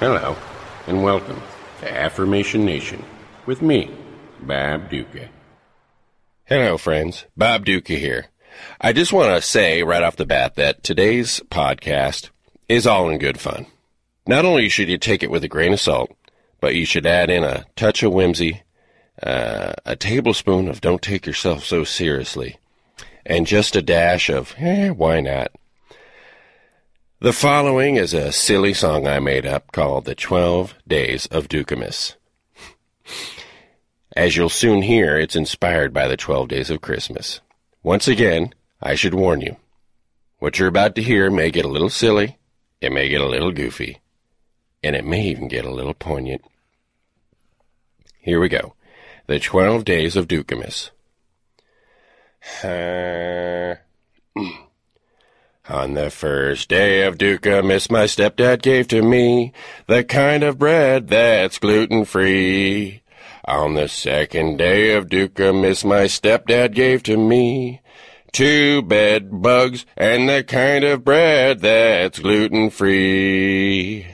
Hello, and welcome to Affirmation Nation with me, Bob Duca. Hello, friends. Bob Duca here. I just want to say right off the bat that today's podcast is all in good fun. Not only should you take it with a grain of salt, but you should add in a touch of whimsy, uh, a tablespoon of don't take yourself so seriously, and just a dash of, eh, why not? The following is a silly song I made up called The Twelve Days of Duccamas. As you'll soon hear, it's inspired by the Twelve Days of Christmas. Once again, I should warn you. What you're about to hear may get a little silly, it may get a little goofy, and it may even get a little poignant. Here we go. The Twelve Days of Duccamas. On the first day of Duccamas, my stepdad gave to me the kind of bread that's gluten free. On the second day of Duccamas, my stepdad gave to me two bed bugs and the kind of bread that's gluten free.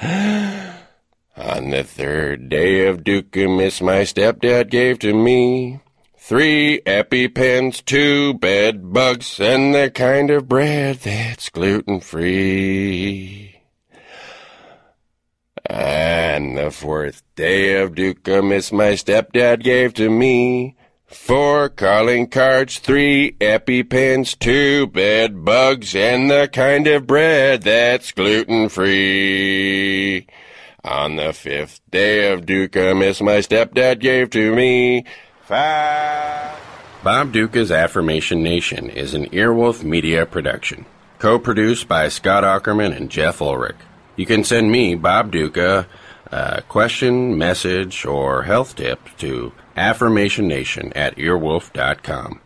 On the third day of Duccamas, my stepdad gave to me Three EpiPens, two bed bugs, and the kind of bread that's gluten free. And the fourth day of Duccamas my stepdad gave to me four calling cards, three EpiPens, two bed bugs, and the kind of bread that's gluten free. On the fifth day of Duccamas my stepdad gave to me Five. Bob Duca's Affirmation Nation is an Earwolf Media production, co-produced by Scott Aukerman and Jeff Ullrich. You can send me, Bob Duca, a question, message, or health tip to affirmationnation at earwolf.com.